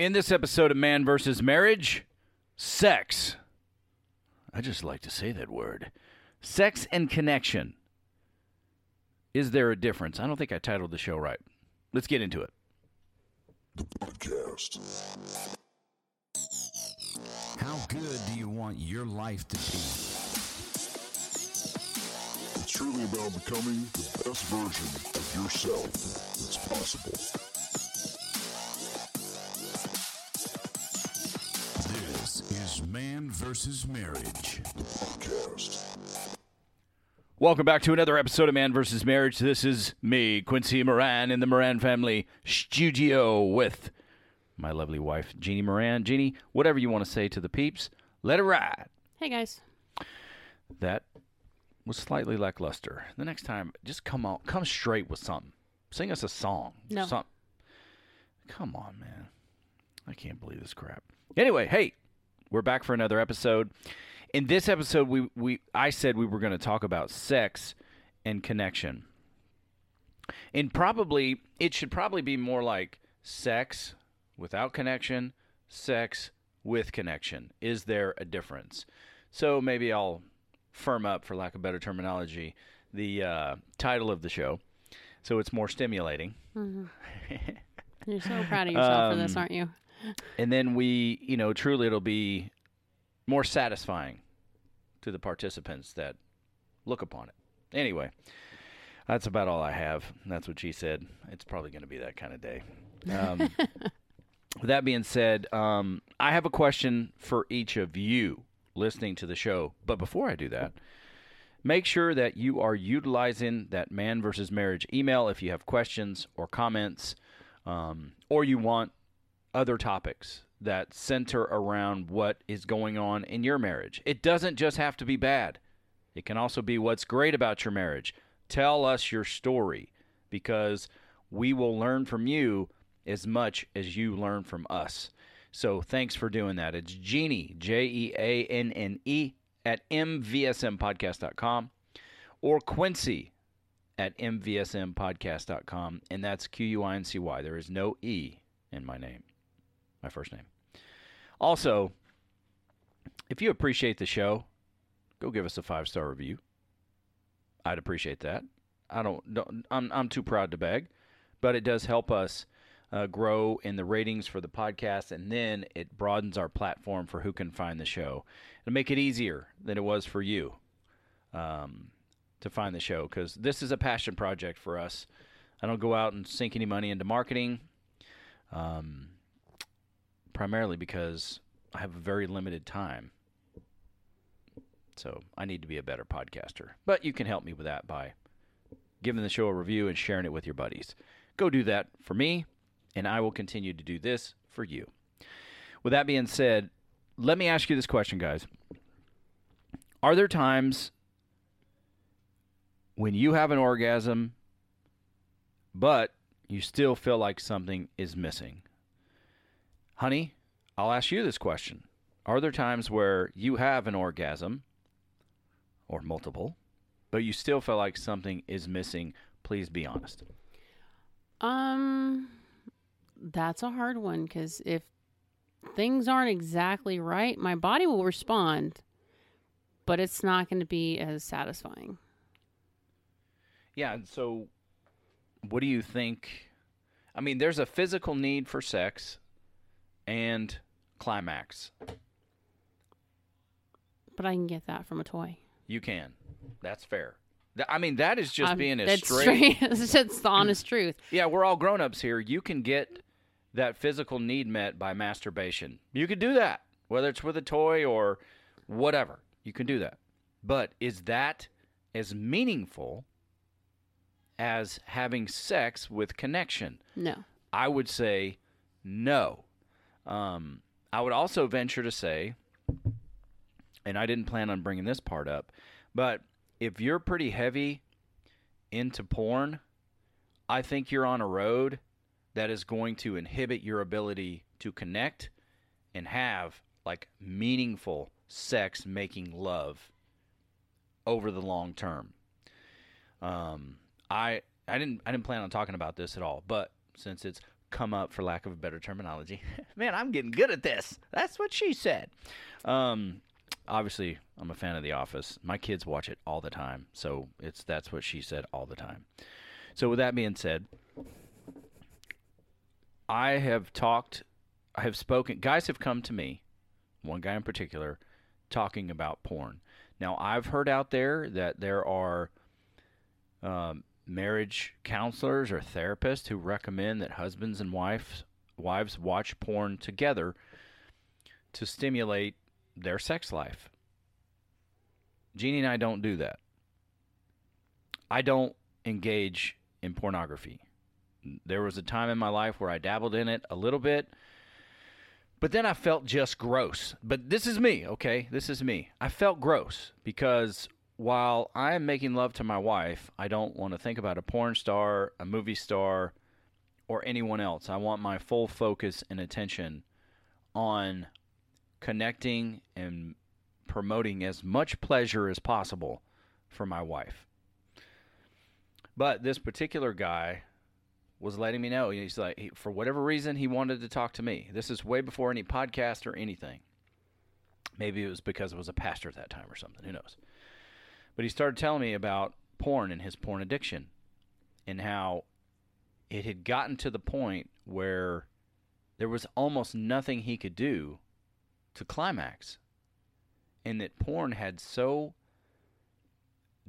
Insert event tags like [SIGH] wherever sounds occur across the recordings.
In this episode of Man versus Marriage, sex. I just like to say that word. Sex and connection. Is there a difference? I don't think I titled the show right. Let's get into it. The Podcast. How good do you want your life to be? It's truly about becoming the best version of yourself that's possible. Is versus Marriage. Podcast. Welcome back to another episode of Man versus Marriage. This is me, Quincy Moran, in the Moran family studio with my lovely wife, Jeannie Moran. Jeannie, whatever you want to say to the peeps, let it ride. Hey guys. That was slightly lackluster. The next time, just come out, come straight with something. Sing us a song. No. Something. Come on, man. I can't believe this crap. Anyway, hey, we're back for another episode. In this episode, we, we I said we were going to talk about sex and connection. And probably it should probably be more like sex without connection, sex with connection. Is there a difference? So maybe I'll firm up, for lack of better terminology, the uh, title of the show, so it's more stimulating. [LAUGHS] You're so proud of yourself for this, Um, aren't you? And then we, you know, truly it'll be more satisfying to the participants that look upon it. Anyway, that's about all I have. That's what she said. It's probably going to be that kind of day. Um, [LAUGHS] with that being said, um, I have a question for each of you listening to the show. But before I do that, make sure that you are utilizing that man versus marriage email if you have questions or comments, um, or you want other topics that center around what is going on in your marriage. It doesn't just have to be bad, it can also be what's great about your marriage. Tell us your story because we will learn from you as much as you learn from us. So thanks for doing that. It's Jeannie, J E A N N E, at MVSMpodcast.com or Quincy at MVSMpodcast.com. And that's Q U I N C Y. There is no E in my name, my first name. Also, if you appreciate the show, go give us a five star review. I'd appreciate that. I don't, don't I'm, I'm too proud to beg, but it does help us uh, grow in the ratings for the podcast, and then it broadens our platform for who can find the show. It'll make it easier than it was for you um, to find the show because this is a passion project for us. I don't go out and sink any money into marketing, um, primarily because I have a very limited time. So I need to be a better podcaster. But you can help me with that by giving the show a review and sharing it with your buddies. Go do that for me, and I will continue to do this for you. With that being said, let me ask you this question, guys. Are there times when you have an orgasm, but you still feel like something is missing? Honey, I'll ask you this question. Are there times where you have an orgasm, or multiple, but you still feel like something is missing? Please be honest. Um, that's a hard one because if things aren't exactly right, my body will respond, but it's not going to be as satisfying. Yeah, and so what do you think? I mean, there's a physical need for sex and climax. But I can get that from a toy. You can. That's fair. Th- I mean, that is just Um, being as that's straight. [LAUGHS] just the honest truth. [CLEARS THROAT] Yeah, we're all grown ups here. You can get that physical need met by masturbation. You can do that, whether it's with a toy or whatever. You can do that. But is that as meaningful as having sex with connection? No. I would say no. Um, I would also venture to say, and I didn't plan on bringing this part up, but if you're pretty heavy into porn, I think you're on a road that is going to inhibit your ability to connect and have like meaningful sex making love over the long term. Um, I I didn't I didn't plan on talking about this at all, but since it's come up, for lack of a better terminology. [LAUGHS] Man, I'm getting good at this. That's what she said. Um, obviously, I'm a fan of The Office. My kids watch it all the time, so it's that's what she said all the time. So, with that being said, I have talked, I have spoken. Guys have come to me, one guy in particular, talking about porn. Now, I've heard out there that there are um, marriage counselors or therapists who recommend that husbands and wives wives watch porn together to stimulate their sex life. Jeannie and I don't do that. I don't engage in pornography. There was a time in my life where I dabbled in it a little bit, but then I felt just gross. But this is me, okay? This is me. I felt gross because while I am making love to my wife, I don't want to think about a porn star, a movie star, or anyone else. I want my full focus and attention on connecting and promoting as much pleasure as possible for my wife. But this particular guy was letting me know he's like he, for whatever reason he wanted to talk to me. This is way before any podcast or anything. Maybe it was because it was a pastor at that time or something, who knows. But he started telling me about porn and his porn addiction and how it had gotten to the point where there was almost nothing he could do to climax. And that porn had so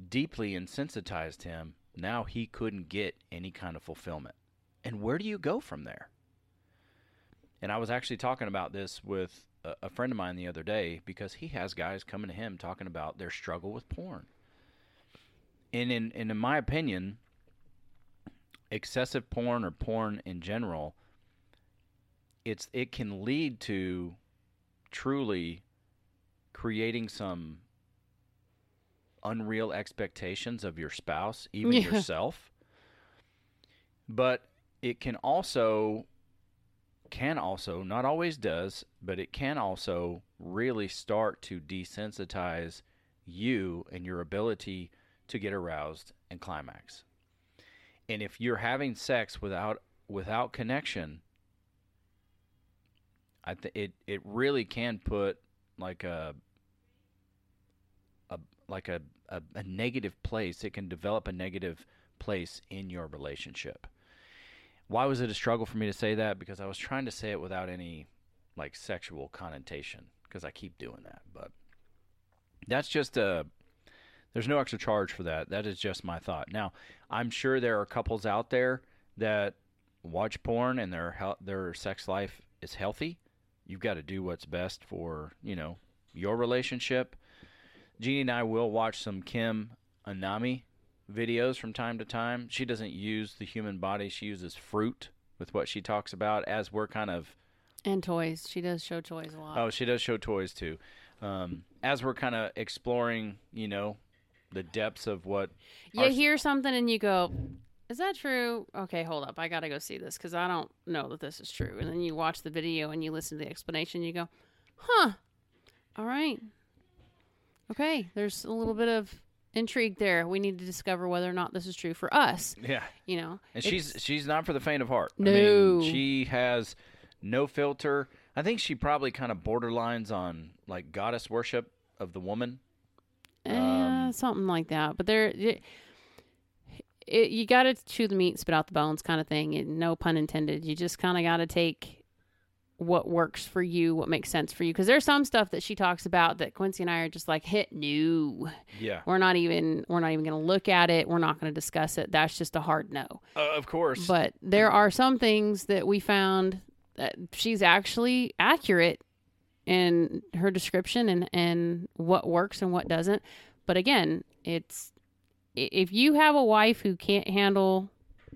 deeply insensitized him, now he couldn't get any kind of fulfillment. And where do you go from there? And I was actually talking about this with a, a friend of mine the other day because he has guys coming to him talking about their struggle with porn. And in, and in my opinion, excessive porn or porn in general, it's it can lead to truly creating some unreal expectations of your spouse, even Yeah. yourself. But it can also can also not always does, but it can also really start to desensitize you and your ability to get aroused and climax. And if you're having sex without without connection, I th- it it really can put like a a like a, a a negative place. It can develop a negative place in your relationship. Why was it a struggle for me to say that? Because I was trying to say it without any like sexual connotation. Because I keep doing that, but that's just a. There's no extra charge for that. That is just my thought. Now, I'm sure there are couples out there that watch porn and their their sex life is healthy. You've got to do what's best for you know your relationship. Jeannie and I will watch some Kim Anami videos from time to time. She doesn't use the human body; she uses fruit with what she talks about. As we're kind of And toys. She does show toys a lot. oh, she does show toys too. Um, as we're kind of exploring, you know, the depths of what you our- hear something and you go, "Is that true?" Okay, hold up. I gotta go see this because I don't know that this is true. And then you watch the video and you listen to the explanation. You go, "Huh? All right. Okay. There's a little bit of intrigue there. We need to discover whether or not this is true for us. yeah. You know, And she's she's not for the faint of heart. I No. mean, she has no filter. I think she probably kind of borderlines on like goddess worship of the woman. Eh, Um, something like that. But there, it, it, you got to chew the meat, spit out the bones, kind of thing. And no pun intended. You just kind of got to take what works for you, what makes sense for you. Because there's some stuff that she talks about that Quincy and I are just like, hit no. Yeah. We're not even we're not even going to look at it. We're not going to discuss it. That's just a hard no. Uh, of course. But there are some things that we found that she's actually accurate in her description and, and what works and what doesn't. But again, it's if you have a wife who can't handle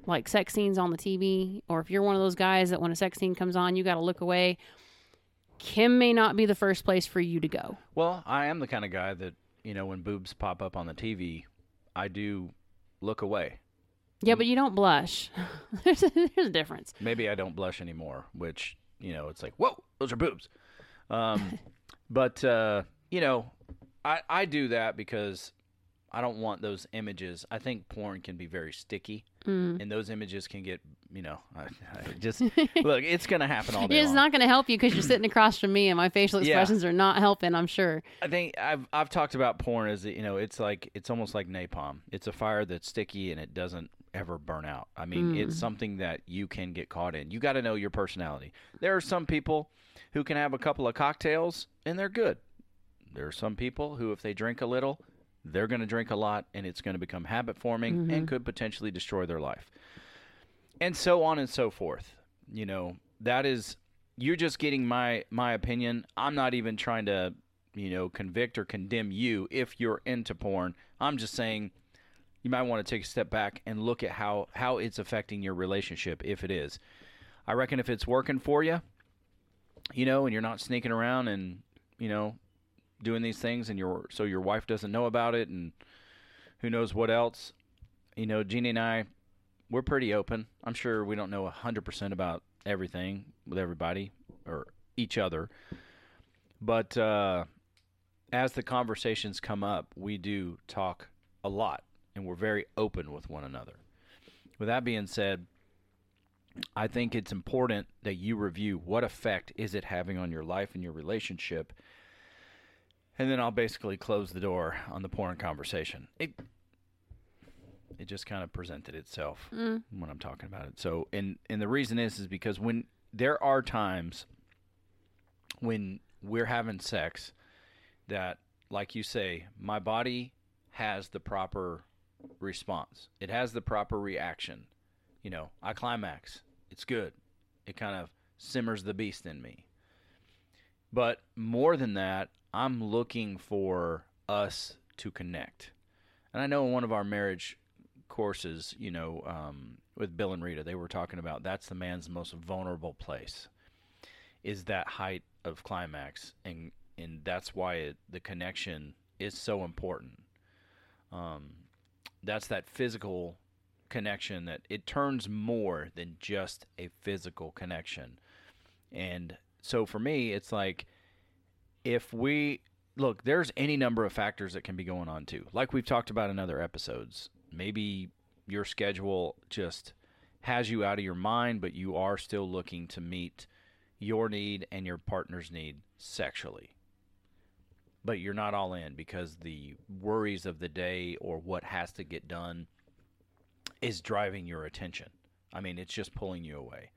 like sex scenes on the TV, or if you're one of those guys that when a sex scene comes on, you got to look away. Kim may not be the first place for you to go. well, I am the kind of guy that you know when boobs pop up on the TV, I do look away. Yeah, but you don't blush. [LAUGHS] there's, a, there's a difference. Maybe I don't blush anymore, which you know it's like whoa, those are boobs. Um, [LAUGHS] but uh, you know, I I do that because I don't want those images. I think porn can be very sticky, Mm. and those images can get you know. [LAUGHS] I, I [LAUGHS] just look, it's gonna happen all day It's long. not going to help you because you're sitting across from me and my facial Yeah. expressions are not helping, I'm sure. I think I've I've talked about porn as you know, it's like it's almost like napalm. It's a fire that's sticky and it doesn't ever burn out. I mean, it's something that you can get caught in. You got to know your personality. There are some people who can have a couple of cocktails and they're good. There are some people who if they drink a little, they're going to drink a lot and it's going to become habit forming and mm-hmm. could potentially destroy their life. And so on and so forth. You know, that is you're just getting my my opinion. I'm not even trying to, you know, convict or condemn you if you're into porn. I'm just saying you might want to take a step back and look at how how it's affecting your relationship if it is. I reckon if it's working for you, you know, and you're not sneaking around and, you know, doing these things and your so your wife doesn't know about it and who knows what else. You know, Jeannie and I we're pretty open. I'm sure we don't know 100% about everything with everybody or each other. But uh, as the conversations come up, we do talk a lot and we're very open with one another. With that being said, I think it's important that you review what effect is it having on your life and your relationship. And then I'll basically close the door on the porn conversation. It it just kind of presented itself mm. when I'm talking about it. So, and and the reason is is because when there are times when we're having sex that, like you say, my body has the proper response. It has the proper reaction. You know, I climax. It's good. It kind of simmers the beast in me. But more than that, I'm looking for us to connect. And I know in one of our marriage courses, you know, um, with Bill and Rita, they were talking about that's the man's most vulnerable place, is that height of climax, and and that's why it, the connection is so important. Um, that's that physical connection that it turns more than just a physical connection, and so for me, it's like if we look, there's any number of factors that can be going on too. Like we've talked about in other episodes. Maybe your schedule just has you out of your mind, but you are still looking to meet your need and your partner's need sexually. But you're not all in because the worries of the day or what has to get done is driving your attention. I mean, it's just pulling you away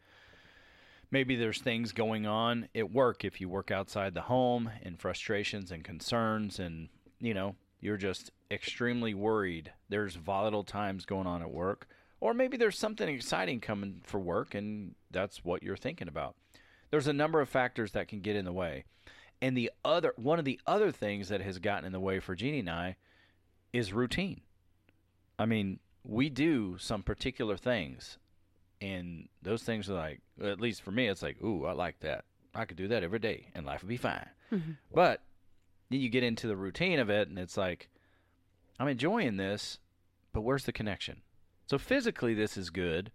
maybe there's things going on at work if you work outside the home and frustrations and concerns and you know you're just extremely worried. There's volatile times going on at work. Or maybe there's something exciting coming for work and that's what you're thinking about. There's a number of factors that can get in the way. And the other one of the other things that has gotten in the way for Jeannie and I is routine. I mean we do some particular things and those things are like at least for me it's like ooh i like that. I could do that every day and life would be fine. Mm-hmm. But then you get into the routine of it and it's like i'm enjoying this but where's the connection? So physically this is good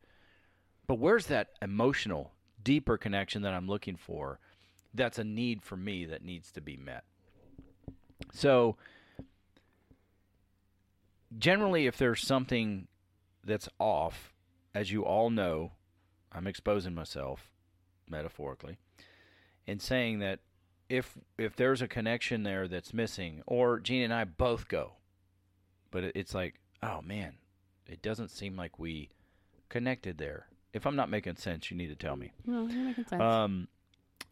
but where's that emotional deeper connection that i'm looking for that's a need for me that needs to be met? So generally if there's something that's off as you all know, I'm exposing myself metaphorically in saying that if if there's a connection there that's missing, or Jeannie and I both go, but it's like, oh man, it doesn't seem like we connected there. If I'm not making sense, you need to tell me. No, you're making sense. Um,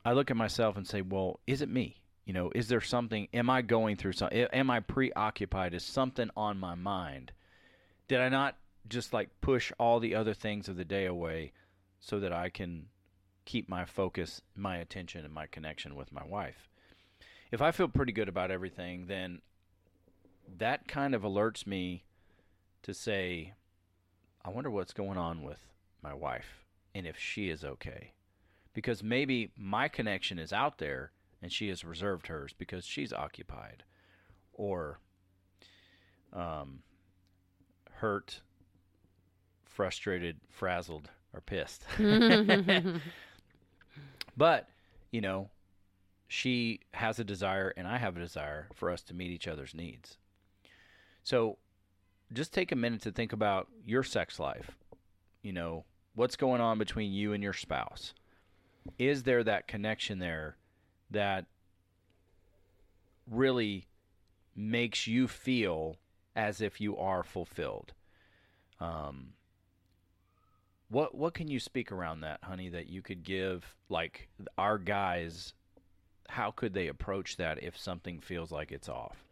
I look at myself and say, well, is it me? You know, is there something? Am I going through something? Am I preoccupied? Is something on my mind? Did I not just like push all the other things of the day away so that I can keep my focus, my attention, and my connection with my wife? If I feel pretty good about everything, then that kind of alerts me to say, I wonder what's going on with my wife and if she is okay. Because maybe my connection is out there and she has reserved hers because she's occupied or um, hurt, frustrated, frazzled, or pissed. [LAUGHS] [LAUGHS] but, you know, she has a desire and I have a desire for us to meet each other's needs. So just take a minute to think about your sex life. You know, what's going on between you and your spouse? Is there that connection there that really makes you feel as if you are fulfilled? Um, what what can you speak around that, honey? That you could give like our guys. How could they approach that if something feels like it's off?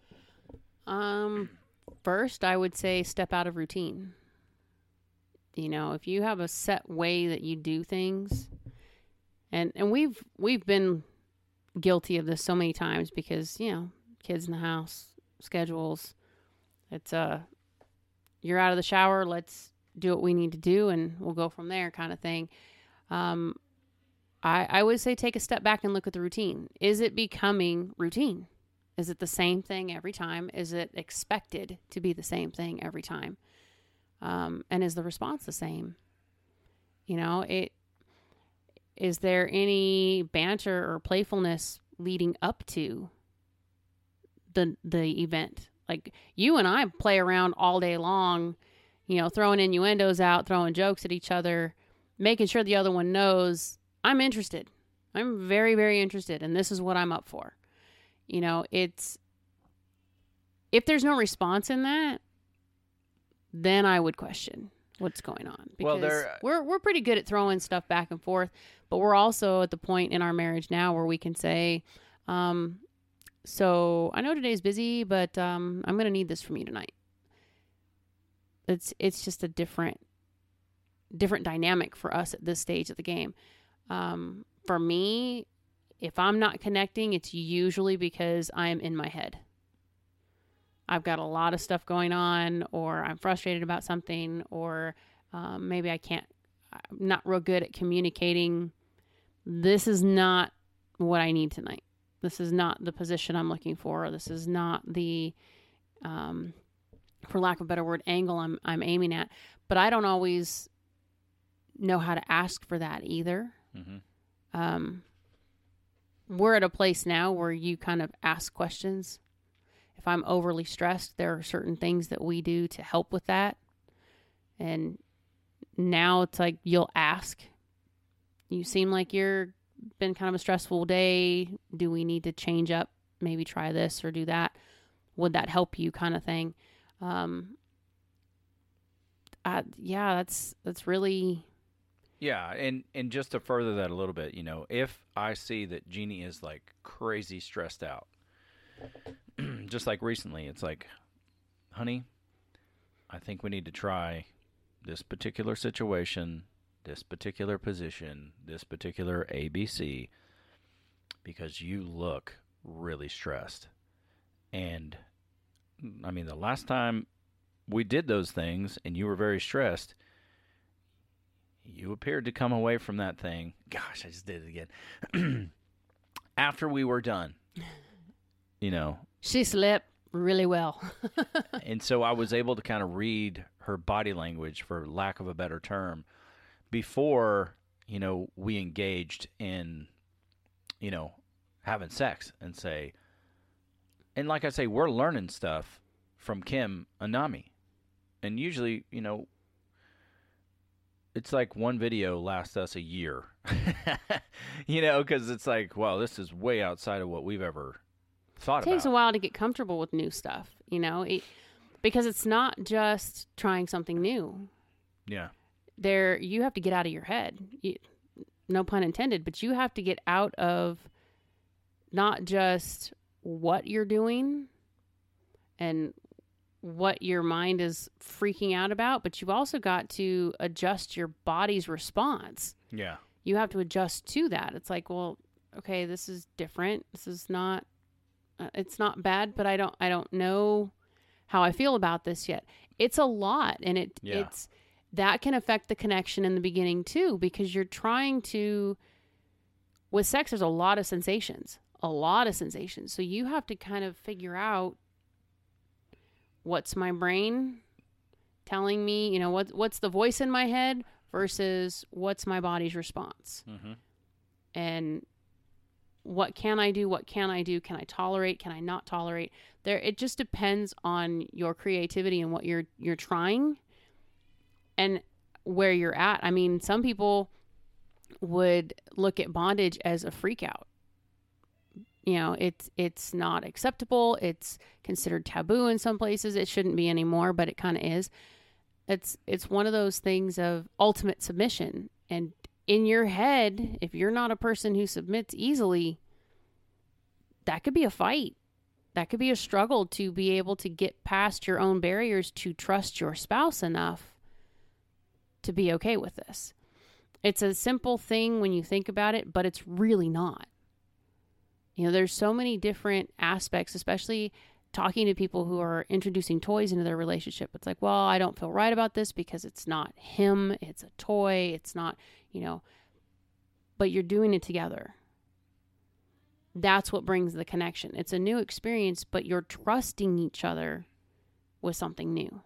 Um, first, I would say step out of routine. You know, if you have a set way that you do things, and and we've we've been guilty of this so many times because you know kids in the house, schedules. It's uh, you're out of the shower. Let's do what we need to do, and we'll go from there, kind of thing. Um, I I would say take a step back and look at the routine. Is it becoming routine? Is it the same thing every time? Is it expected to be the same thing every time? Um, and is the response the same? You know, it is there any banter or playfulness leading up to the the event? Like you and I play around all day long, you know, throwing innuendos out, throwing jokes at each other, making sure the other one knows I'm interested. I'm very very interested and this is what I'm up for. You know, it's if there's no response in that, then I would question what's going on because Well, there- we're we're pretty good at throwing stuff back and forth, but we're also at the point in our marriage now where we can say, um, "So I know today's busy, but um, I'm going to need this from you tonight." It's it's just a different different dynamic for us at this stage of the game. Um, for me, if I'm not connecting, it's usually because I'm in my head. I've got a lot of stuff going on, or I'm frustrated about something, or um, maybe I can't, I'm not real good at communicating. This is not what I need tonight. This is not the position I'm looking for. This is not the, um, for lack of a better word, angle I'm I'm aiming at. But I don't always know how to ask for that either. Mm-hmm. Um, we're at a place now where you kind of ask questions. If I'm overly stressed, there are certain things that we do to help with that. And now it's like you'll ask. You seem like you're been kind of a stressful day. Do we need to change up? Maybe try this or do that. Would that help you? Kind of thing. Um, yeah, that's that's really Yeah, and and just to further that a little bit, you know, if I see that Jeannie is like crazy stressed out, [CLEARS THROAT] just like recently, it's like, honey, I think we need to try this particular situation, this particular position, this particular ABC, because you look really stressed. And I mean, the last time we did those things and you were very stressed, you appeared to come away from that thing. Gosh, I just did it again. [CLEARS THROAT] After we were done, [LAUGHS] you know, she slept really well. [LAUGHS] and so I was able to kind of read her body language, for lack of a better term, before you know we engaged in, you know, having sex, and say, and like I say, we're learning stuff from Kim Anami, and usually, you know, it's like one video lasts us a year, [LAUGHS] you know, because it's like, wow, this is way outside of what we've ever thought It takes about. a while to get comfortable with new stuff, you know, it, because it's not just trying something new. yeah, There, you have to get out of your head. You, no pun intended, but you have to get out of not just what you're doing and what your mind is freaking out about, but you've also got to adjust your body's response. yeah. you have to adjust to that. It's like, well, okay, this is different. This is not uh, it's not bad, but I don't I don't know how I feel about this yet. It's a lot and it Yeah. it's that can affect the connection in the beginning too because you're trying to with sex there's a lot of sensations. A lot of sensations. So you have to kind of figure out what's my brain telling me, you know, what what's the voice in my head versus what's my body's response Mm-hmm. and what can I do? What can I do? Can I tolerate? Can I not tolerate? There it just depends on your creativity and what you're you're trying and where you're at. I mean, some people would look at bondage as a freak out. You know, it's it's not acceptable. It's considered taboo in some places. It shouldn't be anymore, but it kind of is. It's it's one of those things of ultimate submission and in your head, if you're not a person who submits easily, that could be a fight. That could be a struggle to be able to get past your own barriers to trust your spouse enough to be okay with this. It's a simple thing when you think about it, but it's really not. You know, there's so many different aspects, especially talking to people who are introducing toys into their relationship. It's like, well, I don't feel right about this because it's not him, it's a toy, it's not, you know, but you're doing it together. That's what brings the connection. It's a new experience, but you're trusting each other with something new.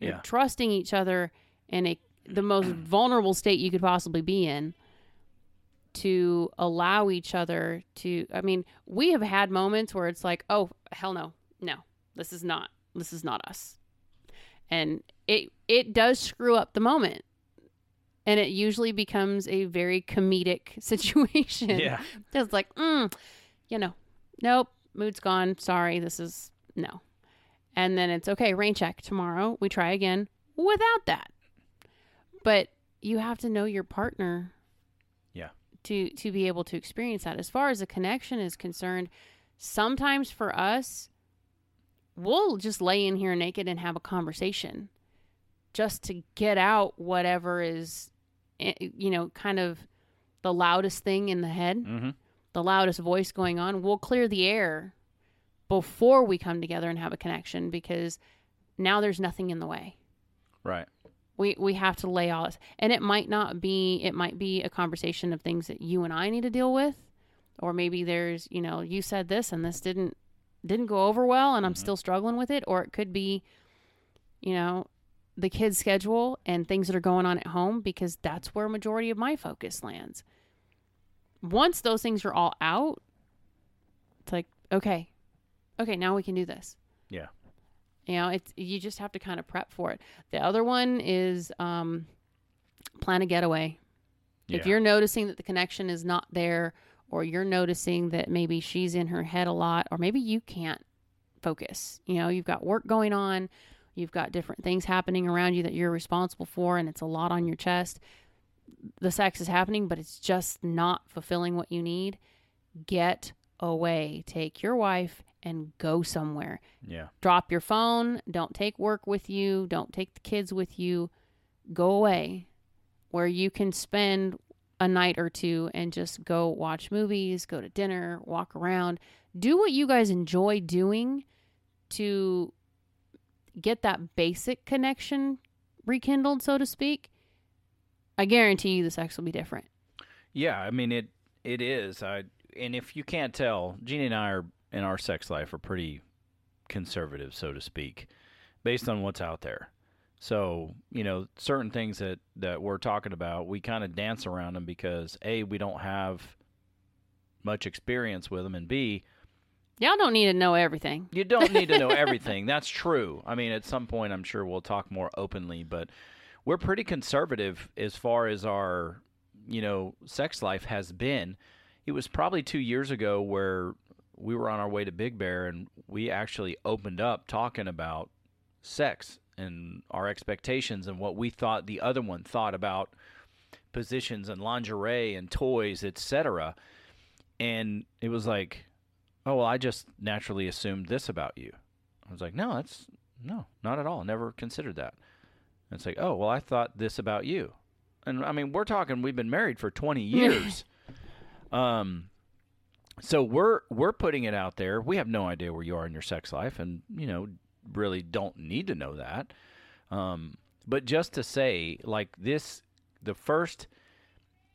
You're Yeah. trusting each other in a the most [CLEARS THROAT] vulnerable state you could possibly be in to allow each other to I mean, we have had moments where it's like, "Oh, hell no. No. This is not. This is not us." And it it does screw up the moment. And it usually becomes a very comedic [LAUGHS] situation. Yeah. [LAUGHS] It's like, mm, you know, nope, mood's gone. Sorry, this is no. And then it's okay, rain check tomorrow. We try again without that. But you have to know your partner. To to be able to experience that. As far as a connection is concerned, sometimes for us, we'll just lay in here naked and have a conversation just to get out whatever is eh, you know, kind of the loudest thing in the head Mm-hmm. the loudest voice going on, we'll clear the air before we come together and have a connection because now there's nothing in the way. Right. We we have to lay all this. And it might not be it might be a conversation of things that you and I need to deal with or maybe there's, you know, you said this and this didn't didn't go over well and I'm mm-hmm. still struggling with it or it could be you know, the kids schedule and things that are going on at home because that's where majority of my focus lands. Once those things are all out, it's like, okay, okay, now we can do this. Yeah. You know, it's you just have to kind of prep for it. The other one is um, plan a getaway. If you're noticing that the connection is not there, or you're noticing that maybe she's in her head a lot, or maybe you can't focus. You know, you've got work going on, you've got different things happening around you that you're responsible for, and it's a lot on your chest. The sex is happening, but it's just not fulfilling what you need. Get away. Take your wife and go somewhere Yeah. drop your phone, don't take work with you, don't take the kids with you. Go away where you can spend a night or two and just go watch movies, go to dinner, walk around, do what you guys enjoy doing to get that basic connection rekindled, so to speak. I guarantee you the sex will be different. Yeah, I mean it. It is. I and if you can't tell, Jeannie and I are in our sex life are pretty conservative, so to speak, based on what's out there. So you know, certain things that that we're talking about, we kind of dance around them because a we don't have much experience with them, and b Y'all don't need to know everything. you don't need to know [LAUGHS] everything. That's true. I mean, at some point, I'm sure we'll talk more openly, but we're pretty conservative as far as our, you know, sex life has been. It was probably two years ago where we were on our way to Big Bear and we actually opened up talking about sex and our expectations and what we thought the other one thought about positions and lingerie and toys, etc. And it was like, oh well i just naturally assumed this about you. I was like no that's no not at all. Never considered that. And it's like oh well i thought this about you. And i mean we're talking we've been married for 20 [LAUGHS] years um so we're we're putting it out there. We have no idea where you are in your sex life and you know really don't need to know that. Um but just to say like this the first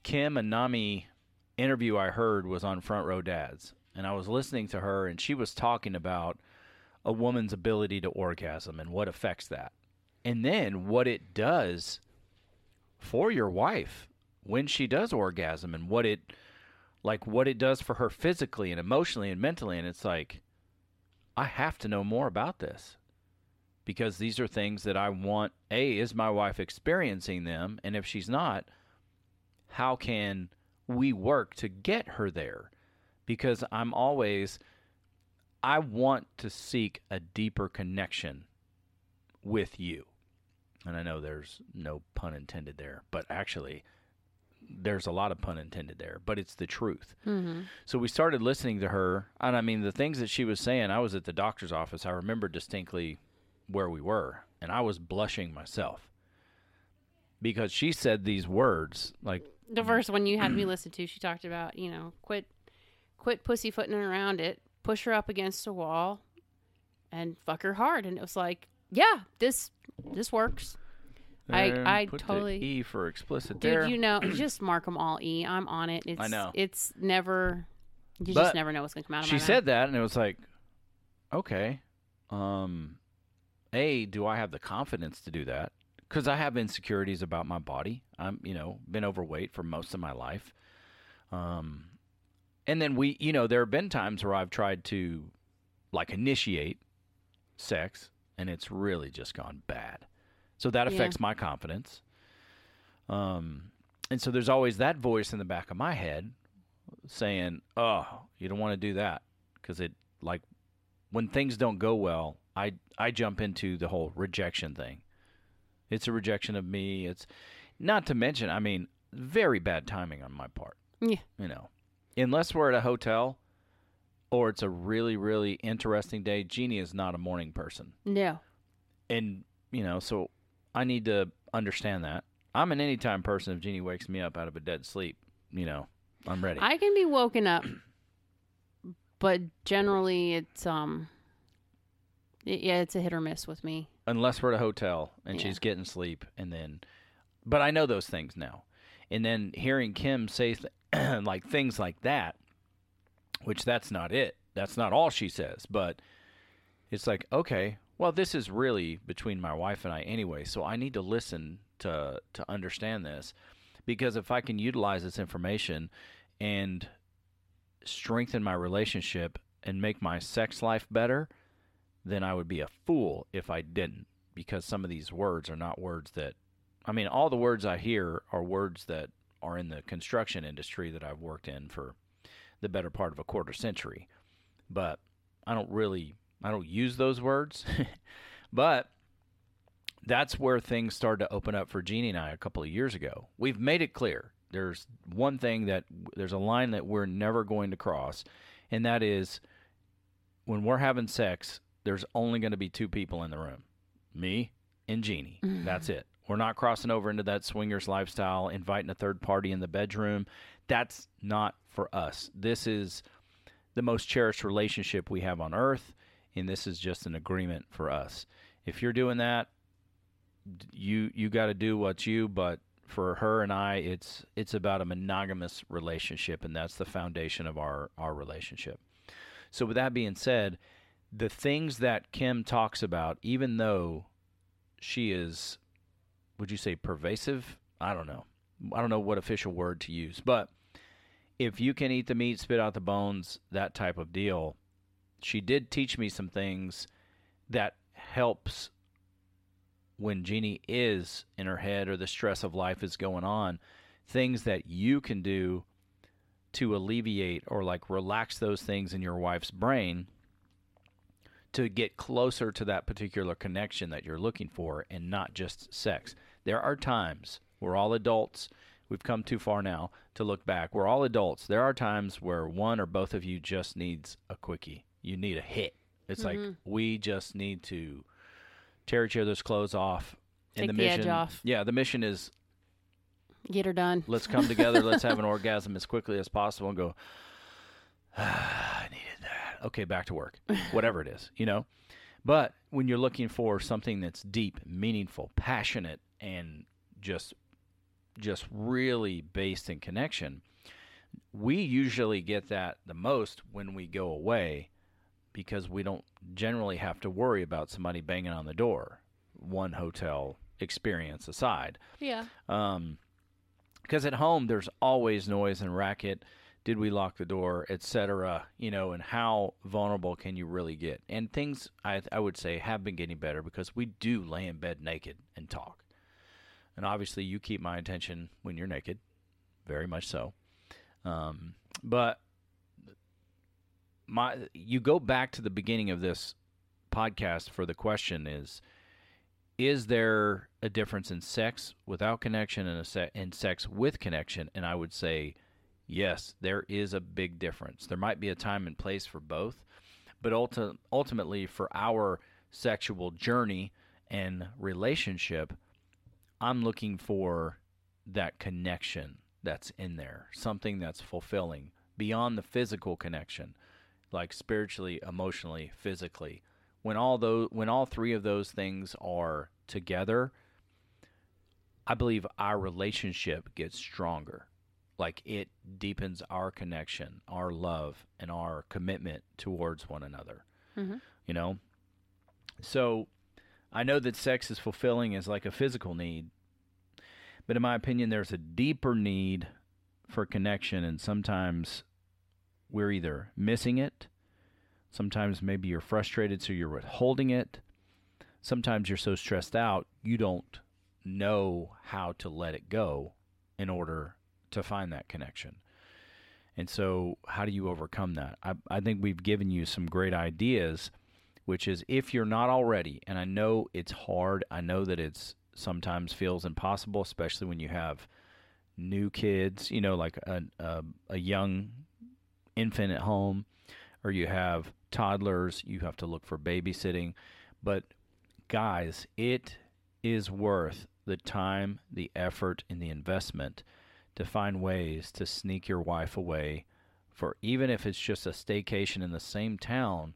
Kim Anami interview i heard was on front row dads. And I was listening to her, and she was talking about a woman's ability to orgasm and what affects that, and then what it does for your wife when she does orgasm, and what it like what it does for her physically and emotionally and mentally and it's like I have to know more about this because these are things that I want a is my wife experiencing them and if she's not how can we work to get her there because I'm always I want to seek a deeper connection with you. And I know there's no pun intended there, but actually there's a lot of pun intended there, but it's the truth. Mm-hmm. So we started listening to her, and I mean the things that she was saying. I was at the doctor's office. I remember distinctly where we were, and I was blushing myself because she said these words like The first one you had me [CLEARS THROAT] listen to, she talked about, you know, quit quit pussyfooting around it, push her up against a wall and fuck her hard. And it was like, yeah, this this works. I- I put the totally- e for explicit Dude, there. you know, just mark them all E. I'm on it. It's, I know. It's never, you But just never know what's going to come out of she mouth. said that, and it was like, okay, um, a do I have the confidence to do that? Because I have insecurities about my body. I'm, you know, been overweight for most of my life. Um, and then we, you know, there have been times where I've tried to, like, initiate sex, and it's really just gone bad. So that Yeah. affects my confidence. Um, and so there's always that voice in the back of my head saying, "Oh, you don't want to do that," because it like when things don't go well, I I jump into the whole rejection thing. It's a rejection of me. It's not to mention, I mean, very bad timing on my part. Yeah. You know, unless we're at a hotel or it's a really really interesting day. Jeannie is not a morning person, No. and you know, so I need to understand that. I'm an anytime person. If Jeannie wakes me up out of a dead sleep, you know, I'm ready. I can be woken up, but generally it's, um, it- yeah, it's a hit or miss with me. unless we're at a hotel and Yeah. she's getting sleep and then but i know those things now and then hearing kim say th- [CLEARS THROAT] like things like that which that's not it that's not all she says but it's like okay well this is really between my wife and i anyway so i need to listen to to understand this because if i can utilize this information and strengthen my relationship and make my sex life better then I would be a fool if I didn't, because some of these words are not words that, I mean, all the words I hear are words that are in the construction industry that I've worked in for the better part of a quarter century. But I don't really, I don't use those words. [LAUGHS] but that's where things started to open up for Jeannie and I a couple of years ago. We've made it clear. There's one thing that, there's a line that we're never going to cross, and that is when we're having sex, there's only going to be two people in the room me and Jeannie. Mm-hmm. That's it. We're not crossing over into that swingers lifestyle, inviting a third party in the bedroom. That's not for us. This is the most cherished relationship we have on earth, and this is just an agreement for us. If you're doing that, you you got to do what's you, but for her and I, it's it's about a monogamous relationship, and that's the foundation of our our relationship. So, with that being said, the things that Kim talks about, even though she is, would you say pervasive? I don't know. I don't know what official word to use, but if you can eat the meat, spit out the bones, that type of deal, she did teach me some things that helps when Jeannie is in her head or the stress of life is going on, things that you can do to alleviate or like relax those things in your wife's brain to get closer to that particular connection that you're looking for and not just sex. There are times we're all adults. We've come too far now to look back. We're all adults. There are times where one or both of you just needs a quickie. You need a hit. It's like we just need to tear each other's clothes off. Take the the edge mission, off. Yeah, the mission is Get her done. let's come together let's have an [LAUGHS] orgasm as quickly as possible and go ah, [SIGHS] i needed that okay back to work whatever it is you know but when you're looking for something that's deep meaningful passionate and just just really based in connection we usually get that the most when we go away because we don't generally have to worry about somebody banging on the door one hotel experience aside Yeah. um, because at home there's always noise and racket. Did we lock the door, etc. You know, and how vulnerable can you really get? And things I I would say have been getting better because we do lay in bed naked and talk. And obviously, you keep my attention when you're naked, very much so. Um, but my you go back to the beginning of this podcast for the question is is there a difference in sex without connection and a se- and sex with connection? And i would say yes there is a big difference. There might be a time and place for both but ulti- ultimately for our sexual journey and relationship i'm looking for that connection that's in there something that's fulfilling beyond the physical connection like spiritually, emotionally, physically. When all those when all three of those things are together, I believe our relationship gets stronger. Like it deepens our connection, our love, and our commitment towards one another. Mhm. You know? So I know that sex is fulfilling as like a physical need, but in my opinion, there's a deeper need for connection, and sometimes we're either missing it. Sometimes maybe you're frustrated, so you're withholding it. Sometimes you're so stressed out, you don't know how to let it go in order to find that connection. And so, how do you overcome that? I, I think we've given you some great ideas, which is if you're not already, and I know it's hard, I know that it's sometimes feels impossible, especially when you have new kids, you know, like a, a, a young infant at home or you have toddlers, you have to look for babysitting. But guys, it is worth the time, the effort, and the investment to find ways to sneak your wife away for even if it's just a staycation in the same town,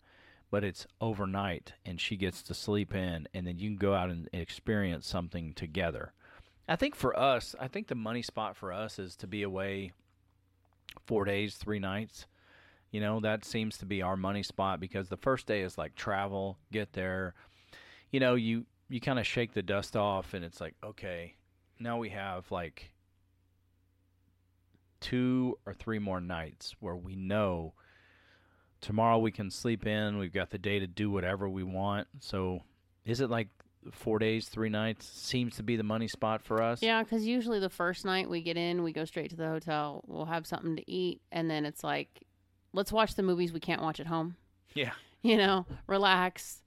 but it's overnight and she gets to sleep in, and then you can go out and experience something together. I think for us, I think the money spot for us is to be away four days, three nights. You know, that seems to be our money spot because the first day is like travel, get there. You know, you you kind of shake the dust off and it's like, okay, now we have like two or three more nights where we know tomorrow we can sleep in, we've got the day to do whatever we want. So, is it like 4 days, 3 nights seems to be the money spot for us? Yeah, because usually the first night we get in, we go straight to the hotel. We'll have something to eat, and then it's like, let's watch the movies we can't watch at home. Yeah. [LAUGHS] You know, relax.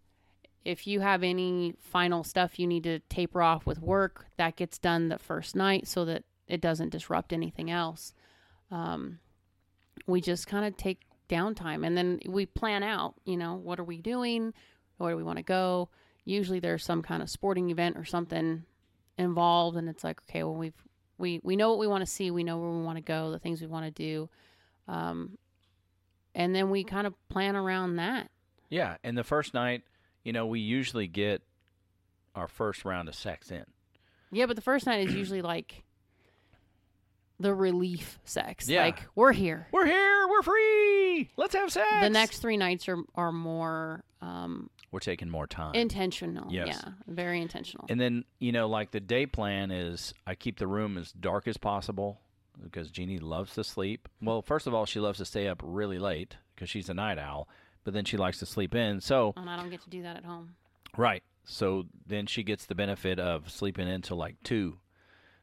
If you have any final stuff you need to taper off with work, that gets done the first night so that it doesn't disrupt anything else. Um, we just kind of take downtime and then we plan out, you know, what are we doing? Where do we want to go? Usually there's some kind of sporting event or something involved and it's like, okay, well we've we we know what we want to see, we know where we want to go, the things we want to do. Um and then we kind of plan around that. Yeah, and the first night, you know, we usually get our first round of sex in. Yeah, but the first night is usually [CLEARS THROAT] like the relief sex. Yeah. Like we're here. We're here, we're free. Let's have sex. The next three nights are are more um, we're taking more time. intentional. Yes. Yeah, very intentional. and then, you know, like the day plan is I keep the room as dark as possible because Jeannie loves to sleep. Well, first of all, she loves to stay up really late because she's a night owl, but then she likes to sleep in. So, and I don't get to do that at home. Right. So then she gets the benefit of sleeping until like two.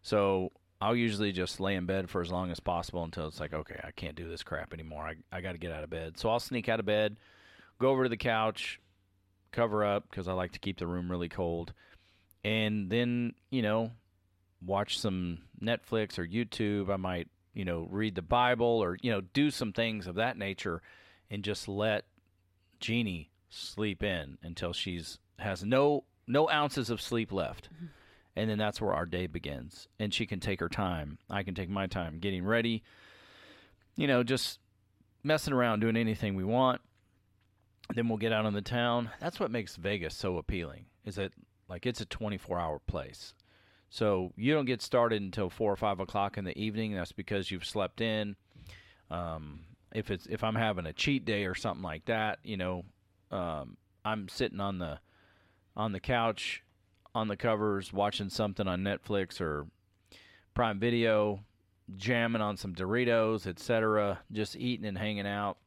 So I'll usually just lay in bed for as long as possible until it's like, okay, I can't do this crap anymore. I, I got to get out of bed. So I'll sneak out of bed, go over to the couch, cover up because I like to keep the room really cold. And then, you know, watch some Netflix or YouTube. I might, you know, read the Bible or, you know, do some things of that nature and just let Jeannie sleep in until she's has no no ounces of sleep left. Mm-hmm. And then that's where our day begins. And she can take her time. I can take my time getting ready. You know, just messing around doing anything we want. Then we'll get out on the town. That's what makes Vegas so appealing. Is that like it's a 24 hour place. So you don't get started until four or five o'clock in the evening. That's because you've slept in. Um, if it's if I'm having a cheat day or something like that, you know, um, I'm sitting on the on the couch on the covers watching something on Netflix or Prime Video, jamming on some Doritos, etc., just eating and hanging out.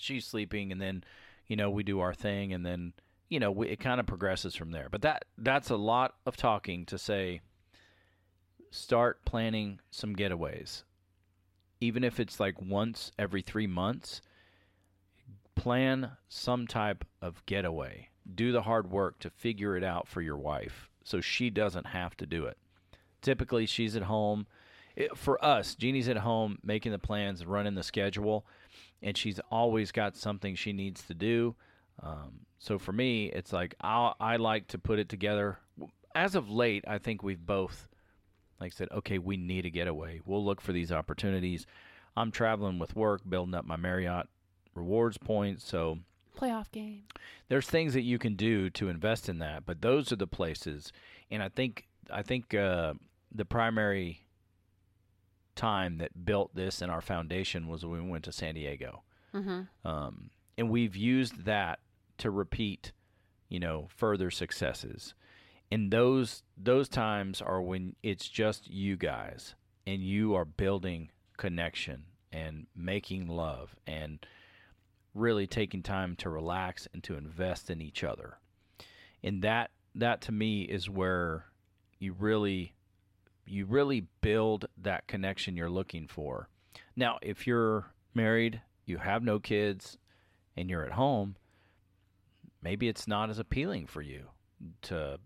She's sleeping, and then, you know, we do our thing, and then, you know, we, it kind of progresses from there. But that that's a lot of talking to say. Start planning some getaways, even if it's like once every three months. Plan some type of getaway. Do the hard work to figure it out for your wife, so she doesn't have to do it. Typically, she's at home it, for us, Jeannie's at home making the plans running the schedule, and she's always got something she needs to do. Um, so for me, it's like I I like to put it together. As of late, I think we've both, like said, okay, we need a getaway. We'll look for these opportunities. I'm traveling with work, building up my Marriott rewards points, so Playoff game. there's things that you can do to invest in that but those are the places and i think i think uh, the primary time that built this in our foundation was when we went to san diego. Mm-hmm. um, and we've used that to repeat you know further successes. And those those times are when it's just you guys and you are building connection and making love and really taking time to relax and to invest in each other. And that that to me is where you really you really build that connection you're looking for. Now if you're married you have no kids and you're at home maybe it's not as appealing for you to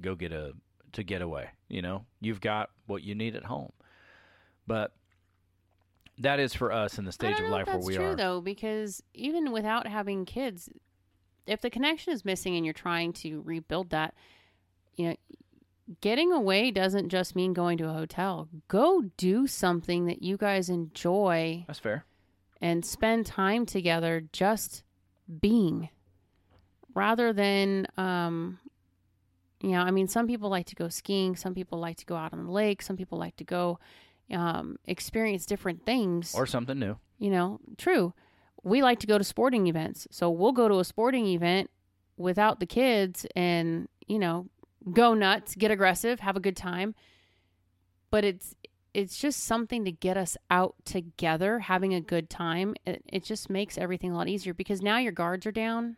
go get a to get away you know? You've got what you need at home. But that is for us in the stage of life where we true are. though, because even without having kids, if the connection is missing and you're trying to rebuild that, you know, getting away doesn't just mean going to a hotel. Go do something that you guys enjoy that's fair. and spend time together just being rather than um you know i mean some people like to go skiing some people like to go out on the lake some people like to go um experience different things. Or something new. You know true. We like to go to sporting events. So we'll go to a sporting event without the kids and you know go nuts get aggressive have a good time. But it's it's just something to get us out together having a good time. It, it just makes everything a lot easier because now your guards are down.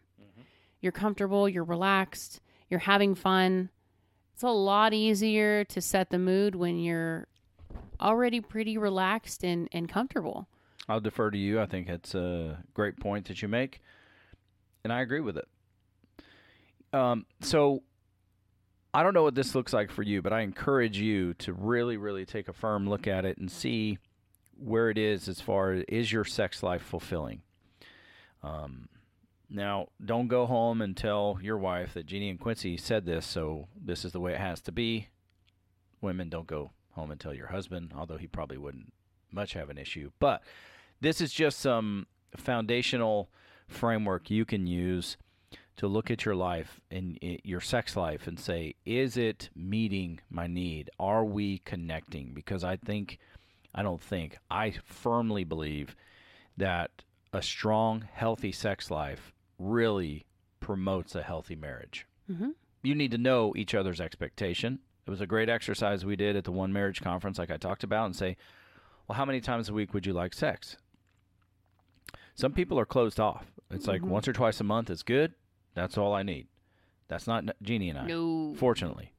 You're comfortable you're relaxed you're having fun. It's a lot easier to set the mood when you're already pretty relaxed and, and comfortable. I'll defer to you. I think it's a great point that you make, and I agree with it. Um, so I don't know what this looks like for you, but I encourage you to really, really take a firm look at it and see where it is as far as is your sex life fulfilling. Um, now, don't go home and tell your wife that Jeannie and Quincy said this, so this is the way it has to be. Women don't go home and tell your husband, although he probably wouldn't much have an issue. But this is just some foundational framework you can use to look at your life and your sex life and say, is it meeting my need? Are we connecting? Because I think, I don't think, I firmly believe that a strong, healthy sex life really promotes a healthy marriage. Mhm. You need to know each other's expectation. It was a great exercise we did at the One Marriage Conference, like I talked about, and say, well, how many times a week would you like sex? Some people are closed off. It's like once or twice a month is good. That's all I need. That's not Jeannie and I. no Fortunately,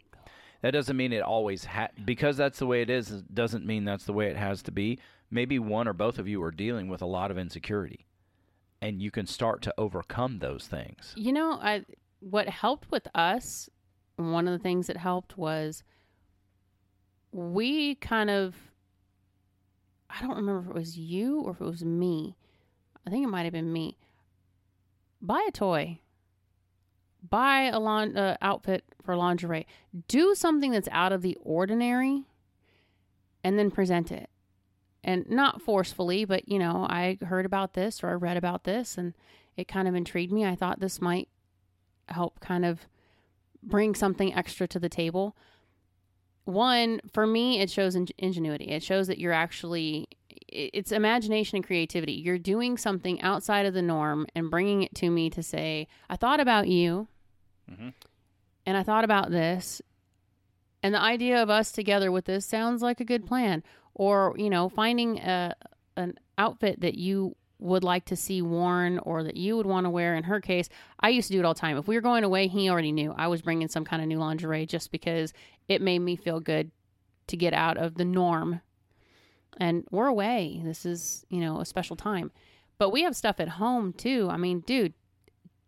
that doesn't mean it always ha- because that's the way it is. it Doesn't mean that's the way it has to be. Maybe one or both of you are dealing with a lot of insecurity, and you can start to overcome those things. You know, I what helped with us, one of the things that helped was we kind of I don't remember if it was you or if it was me. I think it might have been me. Buy a toy. Buy a lawn uh, outfit for lingerie. Do something that's out of the ordinary and then present it. And not forcefully, but you know, I heard about this or I read about this and it kind of intrigued me. I thought this might help kind of bring something extra to the table. One, for me, it shows in- ingenuity. It shows that you're actually, it's imagination and creativity. You're doing something outside of the norm and bringing it to me to say, I thought about you Mhm. and I thought about this. And the idea of us together with this sounds like a good plan. Or, you know, finding a, an outfit that you would like to see worn or that you would want to wear. In her case, I used to do it all the time. If we were going away, he already knew I was bringing some kind of new lingerie just because it made me feel good to get out of the norm. And we're away. This is, you know, a special time. But we have stuff at home too. I mean, dude,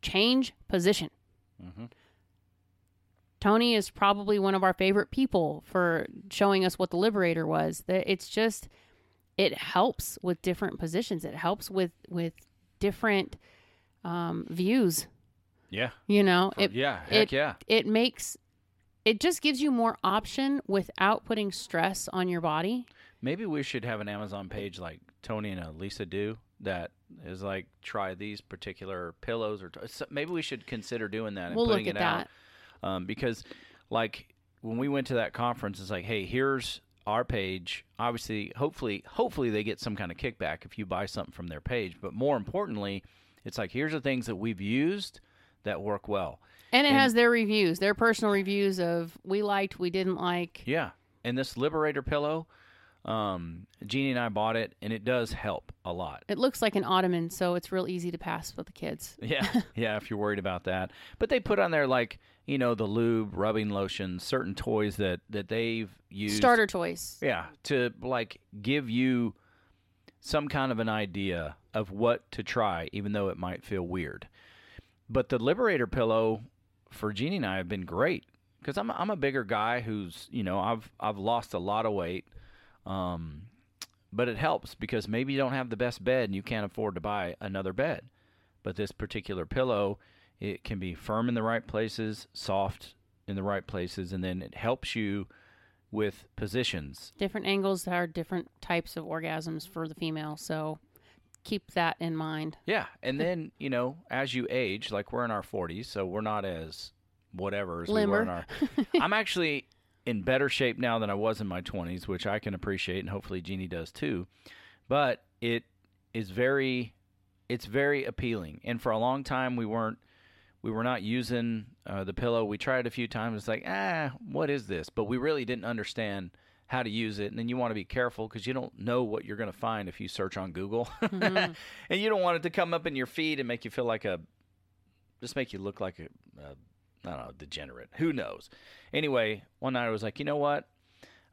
change position. Mhm. Tony is probably one of our favorite people for showing us what the Liberator was. That It's just it helps with different positions. It helps with with different um, views. Yeah. You know, For- it yeah. Heck it, yeah. it makes it just gives you more option without putting stress on your body. Maybe we should have an Amazon page like Tony and Lisa do that is like try these particular pillows or t- so maybe we should consider doing that and We'll look putting at it that. out um, because like when we went to that conference it's like hey here's our page. Obviously hopefully hopefully they get some kind of kickback if you buy something from their page. But more importantly it's like here's the things that we've used that work well. And it And- has their reviews, their personal reviews of we liked, we didn't like. Yeah, and this Liberator pillow, um, Jeannie and I bought it, and it does help a lot. It looks like an ottoman, so it's real easy to pass with the kids. [LAUGHS] Yeah, [LAUGHS] yeah, if you're worried about that. But they put on there like you know the lube, rubbing lotion, certain toys that that they've used. Starter toys. Yeah, to like give you some kind of an idea of what to try, even though it might feel weird. But the Liberator pillow for Jeannie and I have been great because I'm I'm a bigger guy who's you know I've I've lost a lot of weight, um, but it helps because maybe you don't have the best bed and you can't afford to buy another bed, but this particular pillow it can be firm in the right places, soft in the right places, and then it helps you with positions Different angles are different types of orgasms for the female, so keep that in mind. Yeah, and then you know, as you age, like we're in our forties, so we're not as whatever as we were in our. [LAUGHS] I'm actually in better shape now than I was in my twenties, which I can appreciate, and hopefully Jeannie does too. But it is very, it's very appealing, and for a long time we weren't. We were not using uh, the pillow. We tried it a few times. It's like, ah, what is this? But we really didn't understand how to use it. And then you want to be careful because you don't know what you're going to find if you search on Google. [LAUGHS] and you don't want it to come up in your feed and make you feel like a, just make you look like a, a I don't know, degenerate. Who knows? Anyway, one night I was like, you know what?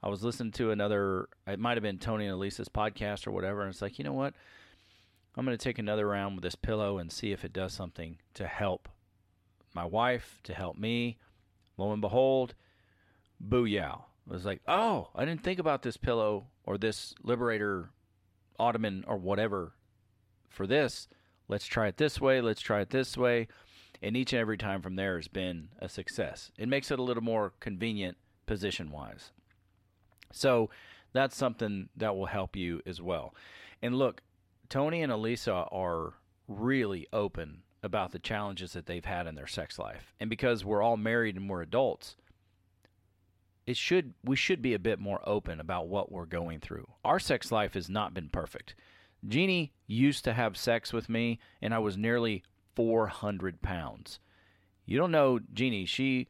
I was listening to another, it might have been Tony and Alisa's podcast or whatever. And it's like, you know what? I'm going to take another round with this pillow and see if it does something to help my wife, to help me. Lo and behold, booyah. I was like, oh, I didn't think about this pillow or this Liberator Ottoman or whatever for this. Let's try it this way. Let's try it this way. And each and every time from there has been a success. It makes it a little more convenient position wise. So that's something that will help you as well. And look, Tony and Alisa are really open about the challenges that they've had in their sex life. And because we're all married and we're adults, it should we should be a bit more open about what we're going through. Our sex life has not been perfect. Jeannie used to have sex with me and I was nearly 400 pounds. You don't know Jeannie, she